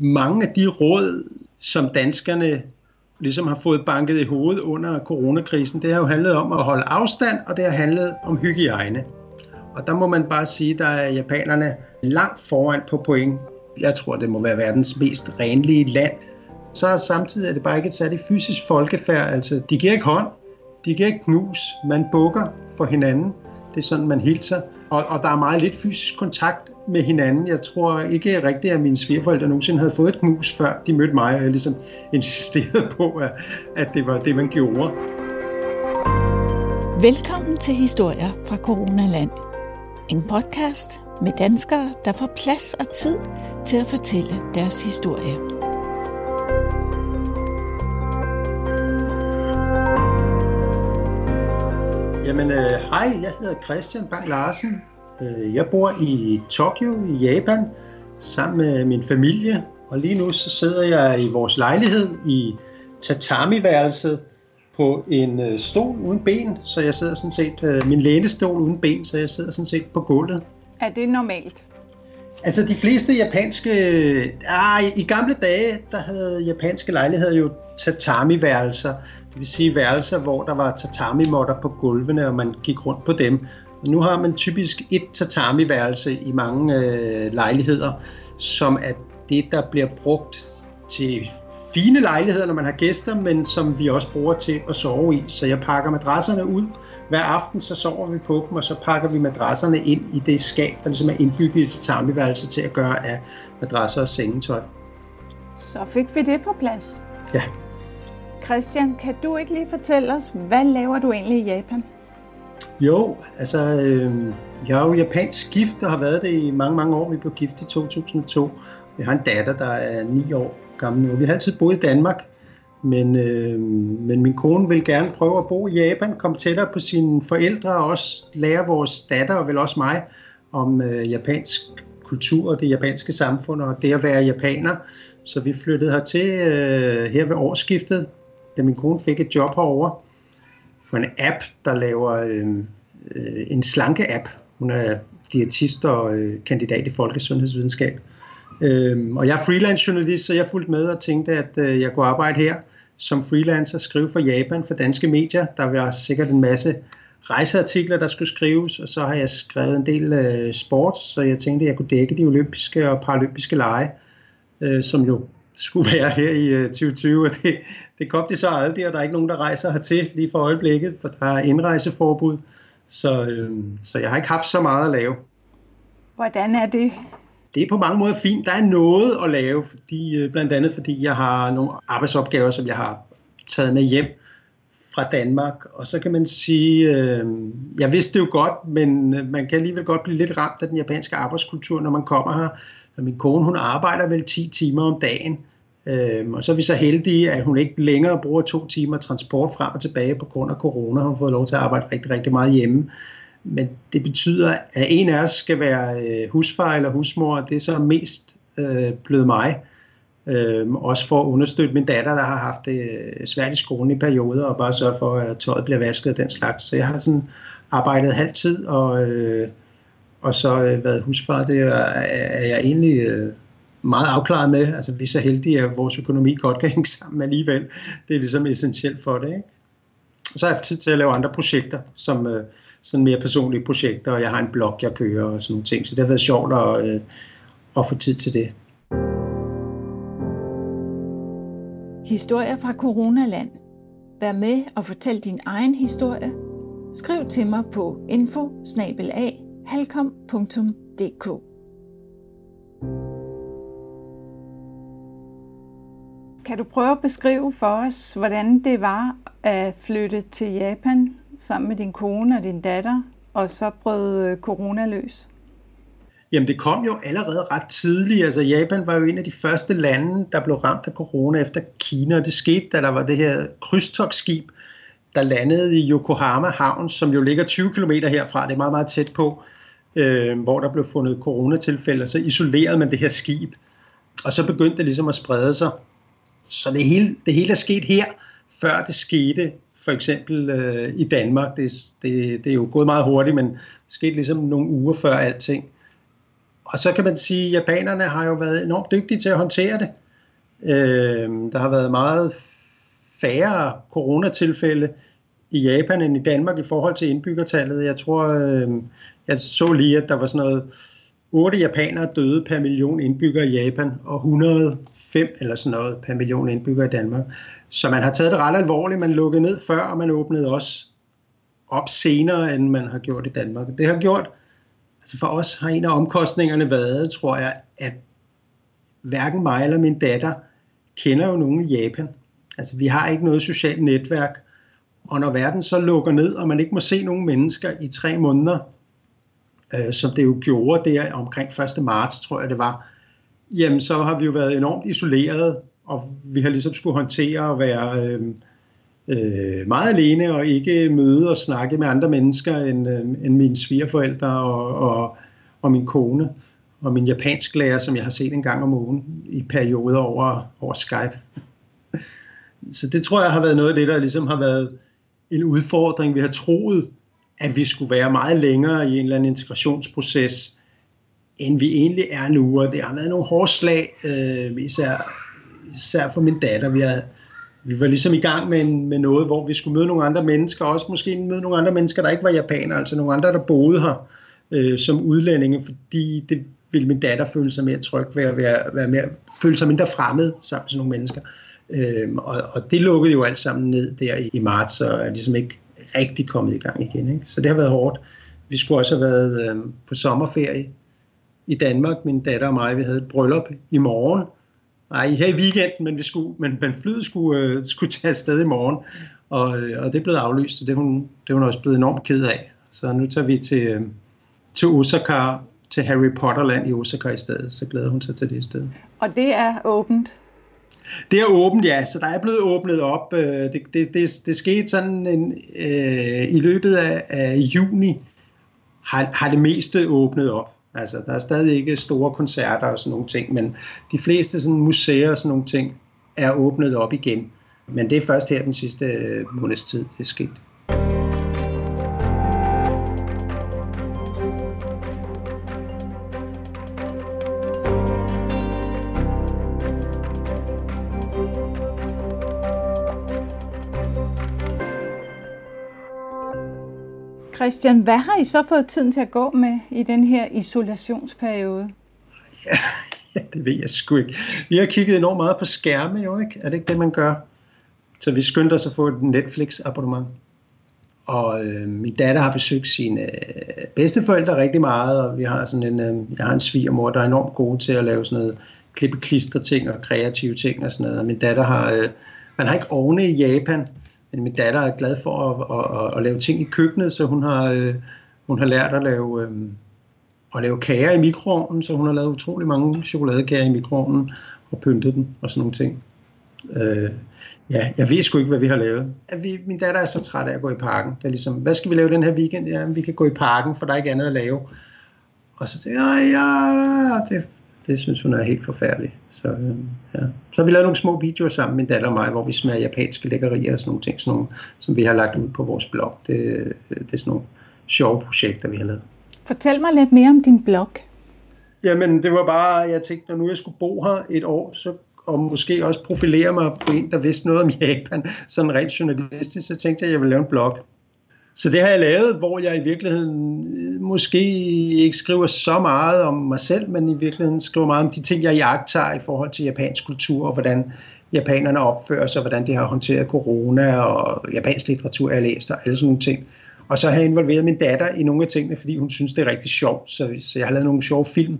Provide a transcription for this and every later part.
mange af de råd, som danskerne ligesom har fået banket i hovedet under coronakrisen, det har jo handlet om at holde afstand, og det har handlet om hygiejne. Og der må man bare sige, der er japanerne langt foran på point. Jeg tror, det må være verdens mest renlige land. Så samtidig er det bare ikke et særligt fysisk folkefærd. Altså, de giver ikke hånd, de giver ikke knus, man bukker for hinanden. Det er sådan, man hilser. Og, og der er meget lidt fysisk kontakt med hinanden. Jeg tror ikke rigtigt, at mine svigerforældre nogensinde havde fået et knus, før de mødte mig, og jeg ligesom insisterede på, at, at det var det, man gjorde. Velkommen til Historier fra Coronaland. En podcast med danskere, der får plads og tid til at fortælle deres historie. Jamen, øh, hej, jeg hedder Christian Bang Larsen. Øh, jeg bor i Tokyo i Japan sammen med min familie, og lige nu så sidder jeg i vores lejlighed i tatami-værelset på en øh, stol uden ben, så jeg sidder sådan set, øh, min lænestol uden ben, så jeg sidder sådan set på gulvet. Er det normalt? Altså de fleste japanske, ah, i gamle dage, der havde japanske lejligheder jo tatami-værelser, det vil sige værelser, hvor der var tatami-måtter på gulvene, og man gik rundt på dem. Og nu har man typisk et tatami-værelse i mange øh, lejligheder, som er det, der bliver brugt til fine lejligheder, når man har gæster, men som vi også bruger til at sove i. Så jeg pakker madrasserne ud. Hver aften så sover vi på dem, og så pakker vi madrasserne ind i det skab, der ligesom er indbygget i tatami-værelse til at gøre af madrasser og sengetøj. Så fik vi det på plads. Ja. Christian, kan du ikke lige fortælle os, hvad laver du egentlig i Japan? Jo, altså, øh, jeg er jo japansk gift og har været det i mange, mange år. Vi blev gift i 2002. Vi har en datter, der er 9 år gammel nu. Vi har altid boet i Danmark, men, øh, men min kone vil gerne prøve at bo i Japan, komme tættere på sine forældre og også lære vores datter, og vel også mig, om øh, japansk kultur og det japanske samfund og det at være japaner. Så vi flyttede hertil øh, her ved årsskiftet, da min kone fik et job herovre for en app, der laver øh, øh, en slanke-app. Hun er diætist og øh, kandidat i folkesundhedsvidenskab. Øh, og jeg er freelance journalist, så jeg fulgte med og tænkte, at øh, jeg kunne arbejde her som freelancer, skrive for Japan, for danske medier. Der var sikkert en masse rejseartikler, der skulle skrives, og så har jeg skrevet en del øh, sports, så jeg tænkte, at jeg kunne dække de olympiske og paralympiske lege, øh, som jo skulle være her i øh, 2020, og det, det kom de så aldrig, og der er ikke nogen, der rejser hertil lige for øjeblikket, for der er indrejseforbud, så, øh, så jeg har ikke haft så meget at lave. Hvordan er det? Det er på mange måder fint. Der er noget at lave, fordi, øh, blandt andet fordi jeg har nogle arbejdsopgaver, som jeg har taget med hjem fra Danmark, og så kan man sige, øh, jeg vidste det jo godt, men øh, man kan alligevel godt blive lidt ramt af den japanske arbejdskultur, når man kommer her, min kone, hun arbejder vel 10 timer om dagen, øhm, og så er vi så heldige, at hun ikke længere bruger to timer transport frem og tilbage på grund af corona. Hun har fået lov til at arbejde rigtig, rigtig meget hjemme. Men det betyder, at en af os skal være øh, husfar eller husmor, det er så mest øh, blevet mig. Øhm, også for at understøtte min datter, der har haft det svært i skolen i perioder, og bare sørge for, at tøjet bliver vasket og den slags. Så jeg har sådan arbejdet halvtid, og øh, og så øh, været husfar, det er, er jeg egentlig øh, meget afklaret med. Altså vi er så heldige, at vores økonomi godt kan hænge sammen alligevel. Det er ligesom essentielt for det. Ikke? så har jeg haft tid til at lave andre projekter, som øh, sådan mere personlige projekter, og jeg har en blog, jeg kører og sådan nogle ting. Så det har været sjovt at, øh, at få tid til det. Historier fra Coronaland. Vær med og fortæl din egen historie. Skriv til mig på info halkom.dk Kan du prøve at beskrive for os, hvordan det var at flytte til Japan sammen med din kone og din datter, og så brød øh, corona løs? Jamen det kom jo allerede ret tidligt. Altså Japan var jo en af de første lande, der blev ramt af corona efter Kina, og det skete, da der var det her krydstogsskib, der landede i Yokohama havn, som jo ligger 20 km herfra. Det er meget, meget tæt på, øh, hvor der blev fundet coronatilfælde. Så isolerede man det her skib, og så begyndte det ligesom at sprede sig. Så det hele, det hele er sket her, før det skete for eksempel øh, i Danmark. Det, det, det er jo gået meget hurtigt, men det skete ligesom nogle uger før alting. og så kan man sige, at japanerne har jo været enormt dygtige til at håndtere det. Øh, der har været meget færre coronatilfælde i Japan end i Danmark i forhold til indbyggertallet. Jeg tror, øh, jeg så lige, at der var sådan noget 8 japanere døde per million indbyggere i Japan, og 105 eller sådan noget per million indbyggere i Danmark. Så man har taget det ret alvorligt. Man lukkede ned før, og man åbnede også op senere, end man har gjort i Danmark. Det har gjort, altså for os har en af omkostningerne været, tror jeg, at hverken mig eller min datter kender jo nogen i Japan. Altså vi har ikke noget socialt netværk, og når verden så lukker ned, og man ikke må se nogen mennesker i tre måneder, øh, som det jo gjorde der omkring 1. marts, tror jeg det var, jamen så har vi jo været enormt isoleret, og vi har ligesom skulle håndtere at være øh, øh, meget alene og ikke møde og snakke med andre mennesker end, øh, end mine svigerforældre og, og, og min kone og min japansk lærer, som jeg har set en gang om ugen i perioder over, over Skype. Så det tror jeg har været noget af det, der ligesom har været en udfordring. Vi har troet, at vi skulle være meget længere i en eller anden integrationsproces, end vi egentlig er nu. Og det har været nogle hårde slag, øh, især, især for min datter. Vi, havde, vi var ligesom i gang med, en, med noget, hvor vi skulle møde nogle andre mennesker, også måske møde nogle andre mennesker, der ikke var japanere, altså nogle andre, der boede her øh, som udlændinge, fordi det ville min datter føle sig mere tryg ved at være, være mere, føle sig mindre fremmed sammen med sådan nogle mennesker. Øh, og, og det lukkede jo alt sammen ned der i, i marts, og er ligesom ikke rigtig kommet i gang igen. Ikke? Så det har været hårdt. Vi skulle også have været øh, på sommerferie i Danmark, min datter og mig. Vi havde et bryllup i morgen. Nej, her i weekenden, men, vi skulle, men, men flyet skulle, øh, skulle tage afsted i morgen. Og, øh, og det er blevet aflyst, og det er, hun, det er hun også blevet enormt ked af. Så nu tager vi til, øh, til Osaka, til Harry Potterland i Osaka i stedet. Så glæder hun sig til det i stedet. Og det er åbent? Det er åbent, ja. Så der er blevet åbnet op. Øh, det, det, det, det skete sådan en, øh, i løbet af, af juni, har, har det meste åbnet op. Altså, der er stadig ikke store koncerter og sådan nogle ting, men de fleste sådan museer og sådan nogle ting er åbnet op igen. Men det er først her den sidste øh, måneds tid, det er sket. Christian, hvad har I så fået tiden til at gå med i den her isolationsperiode? Ja, det ved jeg sgu ikke. Vi har kigget enormt meget på skærme, jo ikke? Er det ikke det, man gør? Så vi skyndte os at få et Netflix-abonnement. Og øh, min datter har besøgt sine øh, bedsteforældre rigtig meget, og vi har sådan en, øh, jeg har en svigermor, der er enormt god til at lave sådan noget klippe klister ting og kreative ting og sådan noget. Og min datter har, øh, man har ikke ovne i Japan, men min datter er glad for at, at, at, at lave ting i køkkenet, så hun har, øh, hun har lært at lave, øh, at lave kager i mikroovnen, så hun har lavet utrolig mange chokoladekager i mikroovnen og pyntet den og sådan nogle ting. Øh, ja, jeg ved sgu ikke, hvad vi har lavet. At vi, min datter er så træt af at gå i parken. Det er ligesom, hvad skal vi lave den her weekend? Ja, vi kan gå i parken, for der er ikke andet at lave. Og så siger jeg, ja, ja, det, det synes hun er helt forfærdeligt. Så, øh, ja. så har vi lavet nogle små videoer sammen, min datter og mig, hvor vi smager japanske lækkerier og sådan nogle ting, sådan nogle, som vi har lagt ud på vores blog. Det, det er sådan nogle sjove projekter, vi har lavet. Fortæl mig lidt mere om din blog. Jamen, det var bare, jeg tænkte, når nu jeg skulle bo her et år, så og måske også profilere mig på en, der vidste noget om Japan, sådan rent journalistisk, så tænkte jeg, at jeg ville lave en blog. Så det har jeg lavet, hvor jeg i virkeligheden øh, måske ikke skriver så meget om mig selv, men i virkeligheden skriver meget om de ting, jeg jagter i forhold til japansk kultur, og hvordan japanerne opfører sig, hvordan de har håndteret corona, og japansk litteratur, jeg har læst, og alle sådan nogle ting. Og så har jeg involveret min datter i nogle af tingene, fordi hun synes, det er rigtig sjovt. Så, så jeg har lavet nogle sjove film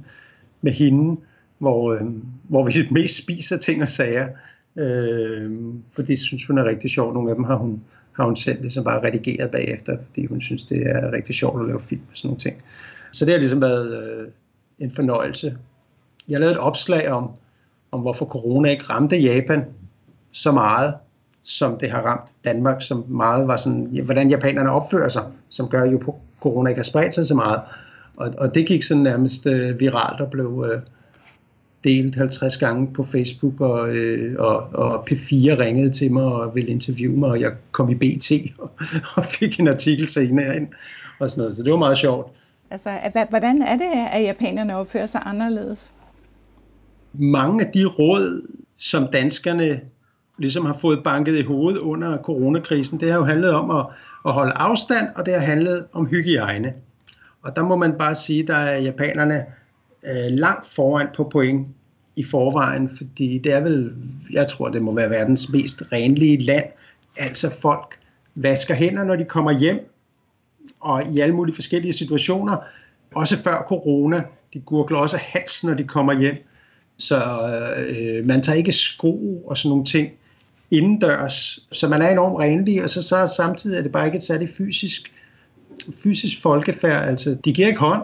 med hende, hvor, øh, hvor vi mest spiser ting og sager. Øh, for det synes hun er rigtig sjovt. Nogle af dem har hun, har hun selv ligesom bare redigeret bagefter, fordi hun synes, det er rigtig sjovt at lave film og sådan nogle ting. Så det har ligesom været øh, en fornøjelse. Jeg lavede et opslag om, om hvorfor corona ikke ramte Japan så meget, som det har ramt Danmark, som meget var sådan, hvordan japanerne opfører sig, som gør jo, at corona ikke har spredt sig så meget. Og, og det gik sådan nærmest øh, viralt og blev, øh, delt 50 gange på Facebook, og, øh, og, og P4 ringede til mig og ville interviewe mig, og jeg kom i BT og, og fik en artikel senere ind, og sådan noget. Så det var meget sjovt. Altså, hvordan er det, at japanerne opfører sig anderledes? Mange af de råd, som danskerne ligesom har fået banket i hovedet under coronakrisen, det har jo handlet om at, at holde afstand, og det har handlet om hygiejne. Og der må man bare sige, der er japanerne øh, langt foran på point i forvejen, fordi det er vel, jeg tror, det må være verdens mest renlige land. Altså folk vasker hænder, når de kommer hjem, og i alle mulige forskellige situationer, også før corona. De gurgler også hals, når de kommer hjem. Så øh, man tager ikke sko og sådan nogle ting indendørs. Så man er enormt renlig, og så, så samtidig er det bare ikke et særligt fysisk, fysisk folkefærd. Altså, de giver ikke hånd,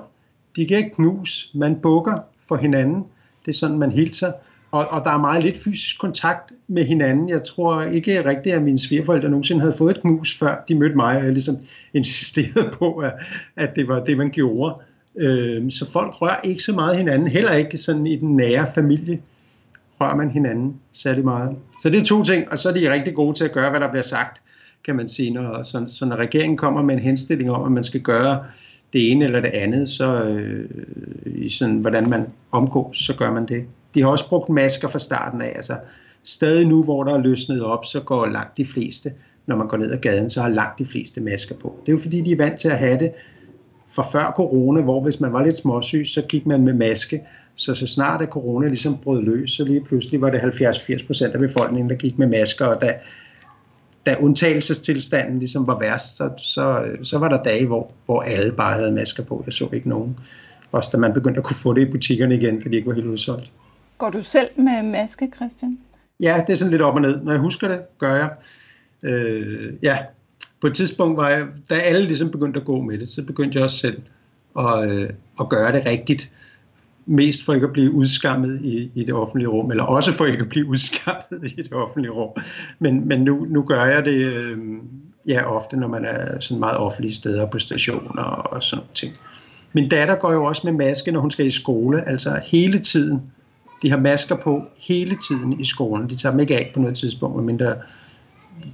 de kan ikke knuse, man bukker for hinanden. Det er sådan, man hilser. Og, og der er meget lidt fysisk kontakt med hinanden. Jeg tror ikke rigtigt, at mine svigerforældre nogensinde havde fået et knus, før de mødte mig, og jeg ligesom insisterede på, at, at det var det, man gjorde. Øh, så folk rører ikke så meget hinanden, heller ikke sådan i den nære familie rører man hinanden særlig meget. Så det er to ting, og så er de rigtig gode til at gøre, hvad der bliver sagt, kan man sige. Når, så, så når regeringen kommer med en henstilling om, at man skal gøre det ene eller det andet, så øh, i sådan, hvordan man omgås, så gør man det. De har også brugt masker fra starten af. Altså, stadig nu, hvor der er løsnet op, så går langt de fleste, når man går ned ad gaden, så har langt de fleste masker på. Det er jo fordi, de er vant til at have det fra før corona, hvor hvis man var lidt småsyg, så gik man med maske. Så så snart at corona ligesom brød løs, så lige pludselig var det 70-80 procent af befolkningen, der gik med masker, og da, da undtagelsestilstanden ligesom var værst, så, så, så var der dage, hvor, hvor alle bare havde masker på. Jeg så ikke nogen. Også da man begyndte at kunne få det i butikkerne igen, fordi de ikke var helt udsolgt. Går du selv med maske, Christian? Ja, det er sådan lidt op og ned. Når jeg husker det, gør jeg. Øh, ja, på et tidspunkt var jeg, da alle ligesom begyndte at gå med det, så begyndte jeg også selv at, øh, at gøre det rigtigt. Mest for ikke at blive udskammet i, i det offentlige rum, eller også for ikke at blive udskammet i det offentlige rum. Men, men nu, nu gør jeg det øh, ja, ofte, når man er sådan meget offentlige steder på stationer og sådan noget ting. Min datter går jo også med maske, når hun skal i skole, altså hele tiden. De har masker på hele tiden i skolen. De tager dem ikke af på noget tidspunkt, medmindre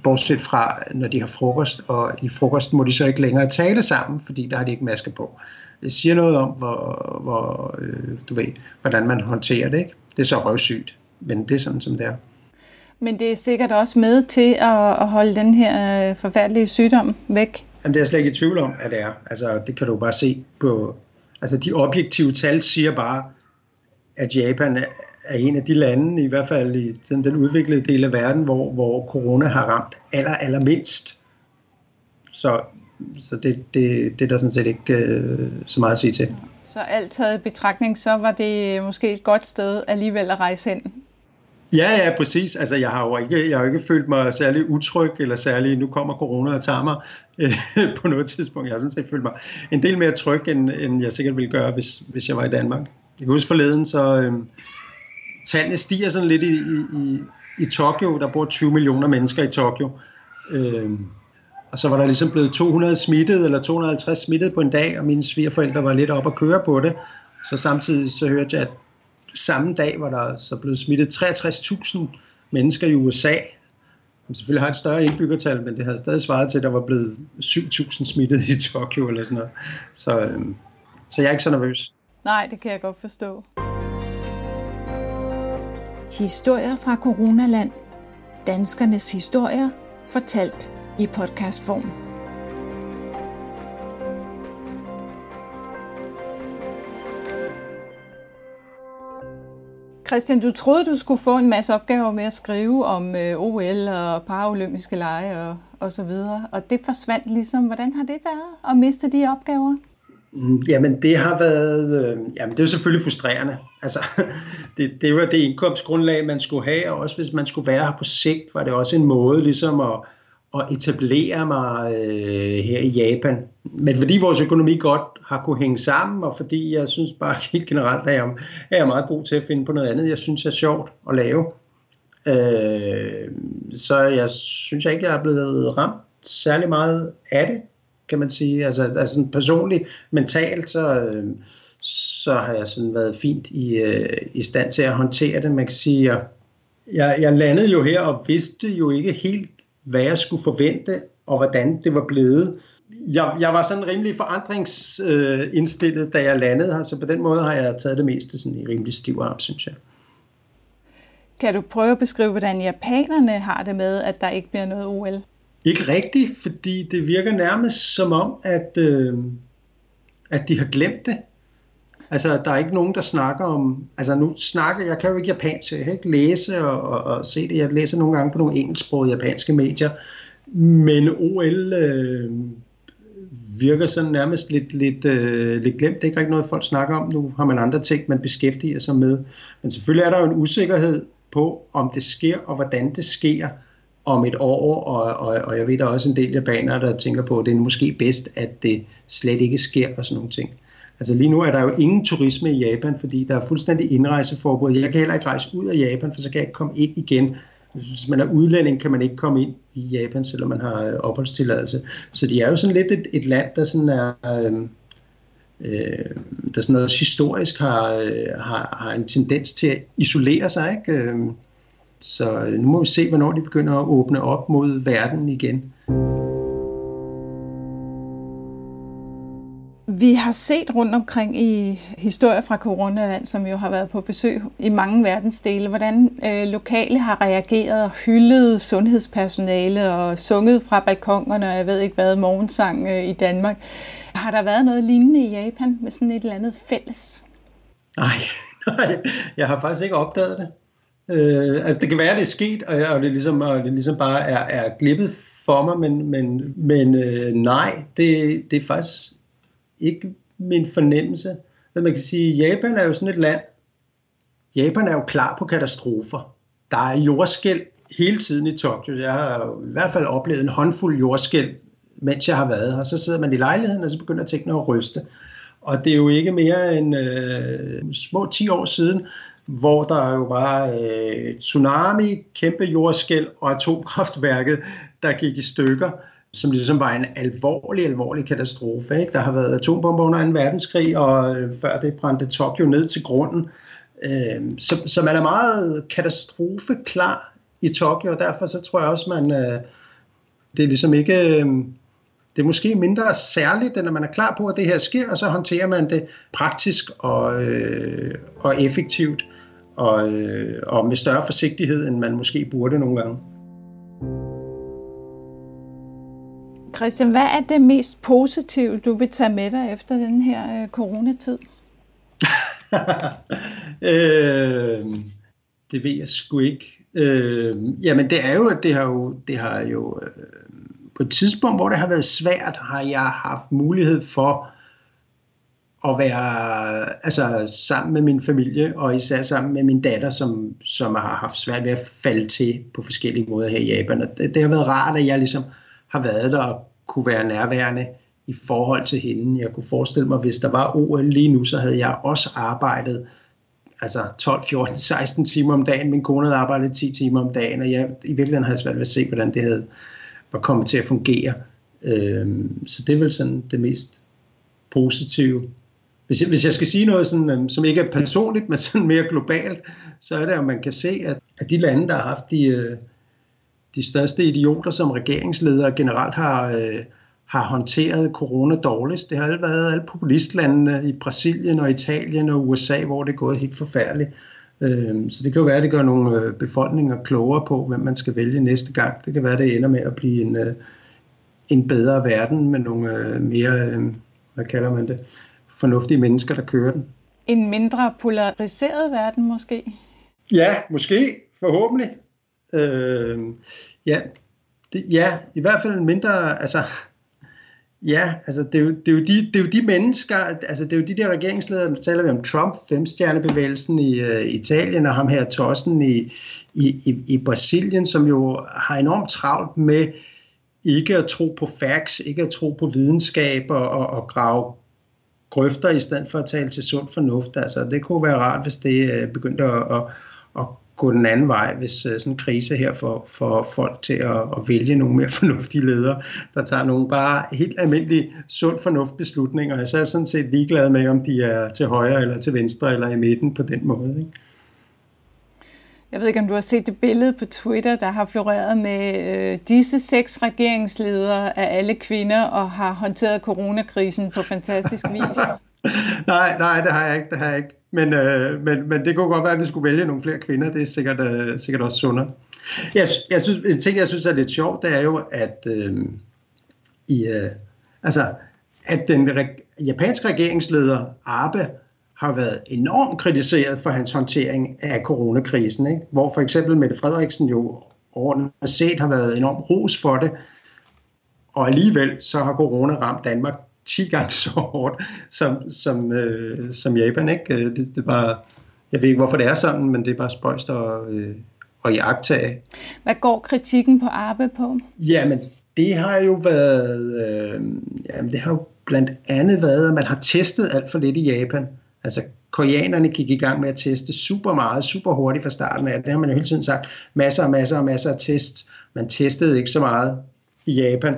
bortset fra, når de har frokost, og i frokosten må de så ikke længere tale sammen, fordi der har de ikke masker på. Det siger noget om, hvor, hvor, øh, du ved, hvordan man håndterer det. Ikke? Det er så røvsygt, men det er sådan, som det er. Men det er sikkert også med til at, at holde den her øh, forfærdelige sygdom væk. Jamen, det er jeg slet ikke i tvivl om, at det er. Altså, det kan du bare se på... Altså, de objektive tal siger bare, at Japan er en af de lande, i hvert fald i den, den udviklede del af verden, hvor, hvor corona har ramt aller, allermindst. Så, så det, det, det er der sådan set ikke øh, så meget at sige til. Så alt taget i betragtning, så var det måske et godt sted alligevel at rejse hen? Ja, ja, præcis. Altså, jeg har jo ikke, jeg har jo ikke følt mig særlig utryg, eller særlig, nu kommer corona og tager mig øh, på noget tidspunkt. Jeg har sådan set følt mig en del mere tryg, end, end jeg sikkert ville gøre, hvis, hvis jeg var i Danmark. Jeg kan huske forleden, så øh, tallene stiger sådan lidt i, i, i Tokyo. Der bor 20 millioner mennesker i Tokyo. Øh, og så var der ligesom blevet 200 smittet, eller 250 smittet på en dag, og mine svigerforældre var lidt op at køre på det. Så samtidig så hørte jeg, at samme dag var der så blevet smittet 63.000 mennesker i USA. Som selvfølgelig har et større indbyggertal, men det havde stadig svaret til, at der var blevet 7.000 smittet i Tokyo eller sådan noget. Så, øh, så jeg er ikke så nervøs. Nej, det kan jeg godt forstå. Historier fra Coronaland. Danskernes historier fortalt i podcastform. Christian, du troede, du skulle få en masse opgaver med at skrive om øh, OL og paralympiske lege og, og så videre, og det forsvandt ligesom. Hvordan har det været at miste de opgaver? Mm, jamen det har været, øh, jamen det er jo selvfølgelig frustrerende. Altså, det, det var det indkomstgrundlag, man skulle have, og også hvis man skulle være her på sigt, var det også en måde ligesom at, at etablere mig øh, her i Japan. Men fordi vores økonomi godt har kunne hænge sammen, og fordi jeg synes bare helt generelt, at jeg er meget god til at finde på noget andet, jeg synes er sjovt at lave. Øh, så jeg synes jeg ikke, jeg er blevet ramt særlig meget af det kan man sige. Altså, altså personligt, mentalt, så, øh, så har jeg sådan været fint i, øh, i stand til at håndtere det. Man kan sige, jeg, jeg landede jo her og vidste jo ikke helt, hvad jeg skulle forvente, og hvordan det var blevet. jeg, jeg var sådan rimelig forandringsindstillet, da jeg landede her, så på den måde har jeg taget det meste sådan i rimelig stiv arm, synes jeg. Kan du prøve at beskrive, hvordan japanerne har det med, at der ikke bliver noget OL? Ikke rigtigt, fordi det virker nærmest som om, at, øh, at de har glemt det. Altså, der er ikke nogen, der snakker om... Altså, nu snakker jeg, kan jo ikke japansk, så jeg kan ikke læse og, og, og se det. Jeg læser nogle gange på nogle engelsksprogede japanske medier. Men OL øh, virker sådan nærmest lidt, lidt, øh, lidt glemt. Det er ikke rigtig noget, folk snakker om. Nu har man andre ting, man beskæftiger sig med. Men selvfølgelig er der jo en usikkerhed på, om det sker, og hvordan det sker om et år, og, og, og jeg ved, der er også en del japanere, der tænker på, at det er måske bedst, at det slet ikke sker, og sådan nogle ting. Altså lige nu er der jo ingen turisme i Japan, fordi der er fuldstændig indrejseforbud. Jeg kan heller ikke rejse ud af Japan, for så kan jeg ikke komme ind igen. Hvis man er udlænding, kan man ikke komme ind i Japan, selvom man har øh, opholdstilladelse. Så de er jo sådan lidt et, et land, der sådan er... Øh, øh, der sådan noget historisk har, øh, har, har en tendens til at isolere sig. Ikke? Øh, så nu må vi se, hvornår de begynder at åbne op mod verden igen. Vi har set rundt omkring i historier fra Coronaland, som jo har været på besøg i mange verdensdele, hvordan øh, lokale har reageret og hyldet sundhedspersonale og sunget fra balkongerne, og jeg ved ikke hvad, morgensang øh, i Danmark. Har der været noget lignende i Japan med sådan et eller andet fælles? Nej, nej, jeg har faktisk ikke opdaget det. Øh, altså det kan være, at det er sket, og, og, det, ligesom, og det ligesom bare er, er glippet for mig, men, men, men øh, nej, det, det er faktisk ikke min fornemmelse. Men man kan sige, at Japan er jo sådan et land, Japan er jo klar på katastrofer. Der er jordskæld hele tiden i Tokyo. Jeg har i hvert fald oplevet en håndfuld jordskæld, mens jeg har været her. Så sidder man i lejligheden, og så begynder tingene at ryste. Og det er jo ikke mere end øh, små 10 år siden, hvor der jo var øh, tsunami, kæmpe jordskæld og atomkraftværket, der gik i stykker som ligesom var en alvorlig, alvorlig katastrofe. Ikke? Der har været atombomber under 2. verdenskrig, og øh, før det brændte Tokyo ned til grunden. Øh, så, så man er meget katastrofeklar i Tokyo, og derfor så tror jeg også, man øh, det er ligesom ikke... Øh, det er måske mindre særligt, end når man er klar på, at det her sker, og så håndterer man det praktisk og, øh, og effektivt, og, øh, og med større forsigtighed, end man måske burde nogle gange. Christian, hvad er det mest positive, du vil tage med dig efter den her øh, coronatid? øh, det ved jeg sgu ikke. Øh, jamen det er jo, at det har jo, det har jo øh, på et tidspunkt, hvor det har været svært, har jeg haft mulighed for at være altså, sammen med min familie, og især sammen med min datter, som, som har haft svært ved at falde til på forskellige måder her i Japan. Og det, det har været rart, at jeg ligesom har været der og kunne være nærværende i forhold til hende. Jeg kunne forestille mig, hvis der var OL lige nu, så havde jeg også arbejdet altså 12, 14, 16 timer om dagen. Min kone havde arbejdet 10 timer om dagen, og jeg i virkeligheden havde svært ved at se, hvordan det havde, var kommet til at fungere. Øhm, så det er vel sådan det mest positive. Hvis jeg, hvis jeg skal sige noget, sådan, øhm, som ikke er personligt, men sådan mere globalt, så er det, at man kan se, at, at de lande, der har haft de, øh, de største idioter, som regeringsledere generelt har, øh, har håndteret corona dårligst. Det har alle været alle populistlandene i Brasilien og Italien og USA, hvor det er gået helt forfærdeligt. Øh, så det kan jo være, at det gør nogle øh, befolkninger klogere på, hvem man skal vælge næste gang. Det kan være, at det ender med at blive en, øh, en bedre verden med nogle øh, mere, hvad kalder man det, fornuftige mennesker, der kører den. En mindre polariseret verden måske? Ja, måske. Forhåbentlig. Øh, ja, det, ja, i hvert fald mindre, altså, ja, altså, det er, jo, det, er jo de, det er jo de mennesker, altså, det er jo de der regeringsledere, nu taler vi om Trump, femstjernebevægelsen i uh, Italien, og ham her Tossen i, i, i, i Brasilien, som jo har enormt travlt med ikke at tro på facts, ikke at tro på videnskab og, og, og grave grøfter i stedet for at tale til sund fornuft. Altså, det kunne være rart, hvis det uh, begyndte at, at, at gå den anden vej, hvis uh, sådan en krise her får, for folk til at, at vælge nogle mere fornuftige ledere, der tager nogle bare helt almindelige sund fornuft beslutninger. Så er jeg sådan set ligeglad med, om de er til højre eller til venstre eller i midten på den måde. Ikke? Jeg ved ikke, om du har set det billede på Twitter, der har floreret med øh, disse seks regeringsledere af alle kvinder og har håndteret coronakrisen på fantastisk vis. nej, nej, det har jeg ikke. Det har jeg ikke. Men, øh, men, men det kunne godt være, at vi skulle vælge nogle flere kvinder. Det er sikkert, øh, sikkert også sundere. Jeg, jeg synes, en ting, jeg synes er lidt sjovt, det er jo, at øh, i, øh, altså, at den re- japanske regeringsleder Abe har været enormt kritiseret for hans håndtering af coronakrisen, ikke? hvor for eksempel Mette Frederiksen jo ordentligt set har været enormt ros for det, og alligevel så har corona ramt Danmark 10 gange så hårdt som, som, øh, som Japan. Ikke? Øh, det, det var, jeg ved ikke, hvorfor det er sådan, men det er bare spøjst at, øh, at iagtage. Hvad går kritikken på Abe på? Jamen, det har jo været, øh, jamen, det har jo blandt andet været, at man har testet alt for lidt i Japan. Altså, koreanerne gik i gang med at teste super meget, super hurtigt fra starten af. Det har man jo hele tiden sagt. Masser og masser og masser af test. Man testede ikke så meget i Japan,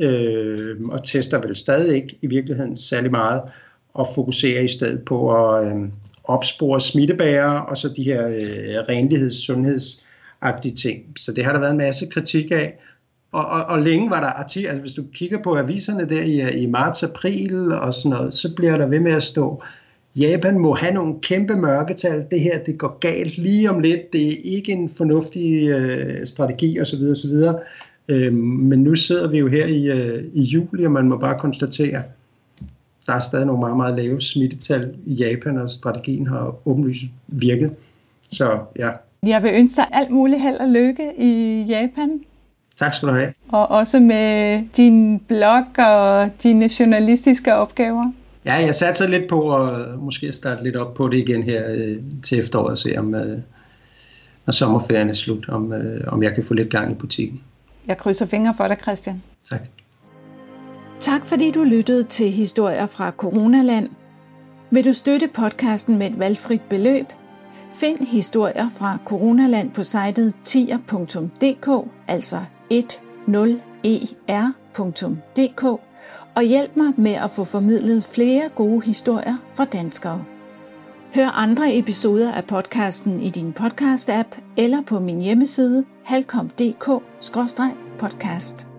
øh, og tester vel stadig ikke i virkeligheden særlig meget, og fokuserer i stedet på at øh, opspore smittebærere, og så de her øh, renligheds- sundhedsagtige ting. Så det har der været en masse kritik af. Og, og, og længe var der artikler, altså hvis du kigger på aviserne der i, øh, i marts-april og sådan noget, så bliver der ved med at stå, Japan må have nogle kæmpe mørketal, det her det går galt lige om lidt, det er ikke en fornuftig øh, strategi osv. osv. Øh, men nu sidder vi jo her i, øh, i juli, og man må bare konstatere, der er stadig nogle meget, meget lave smittetal i Japan, og strategien har åbenlyst virket. Så ja. Jeg vil ønske dig alt muligt held og lykke i Japan. Tak skal du have. Og også med din blog og dine journalistiske opgaver. Ja, jeg satser lidt på at måske starte lidt op på det igen her øh, til efteråret og se, om, øh, når sommerferien er slut, om, øh, om jeg kan få lidt gang i butikken. Jeg krydser fingre for dig, Christian. Tak. Tak fordi du lyttede til historier fra Coronaland. Vil du støtte podcasten med et valgfrit beløb? Find historier fra Coronaland på sitet tier.dk, altså 10er.dk, og hjælp mig med at få formidlet flere gode historier fra danskere. Hør andre episoder af podcasten i din podcast-app eller på min hjemmeside halkom.dk-podcast.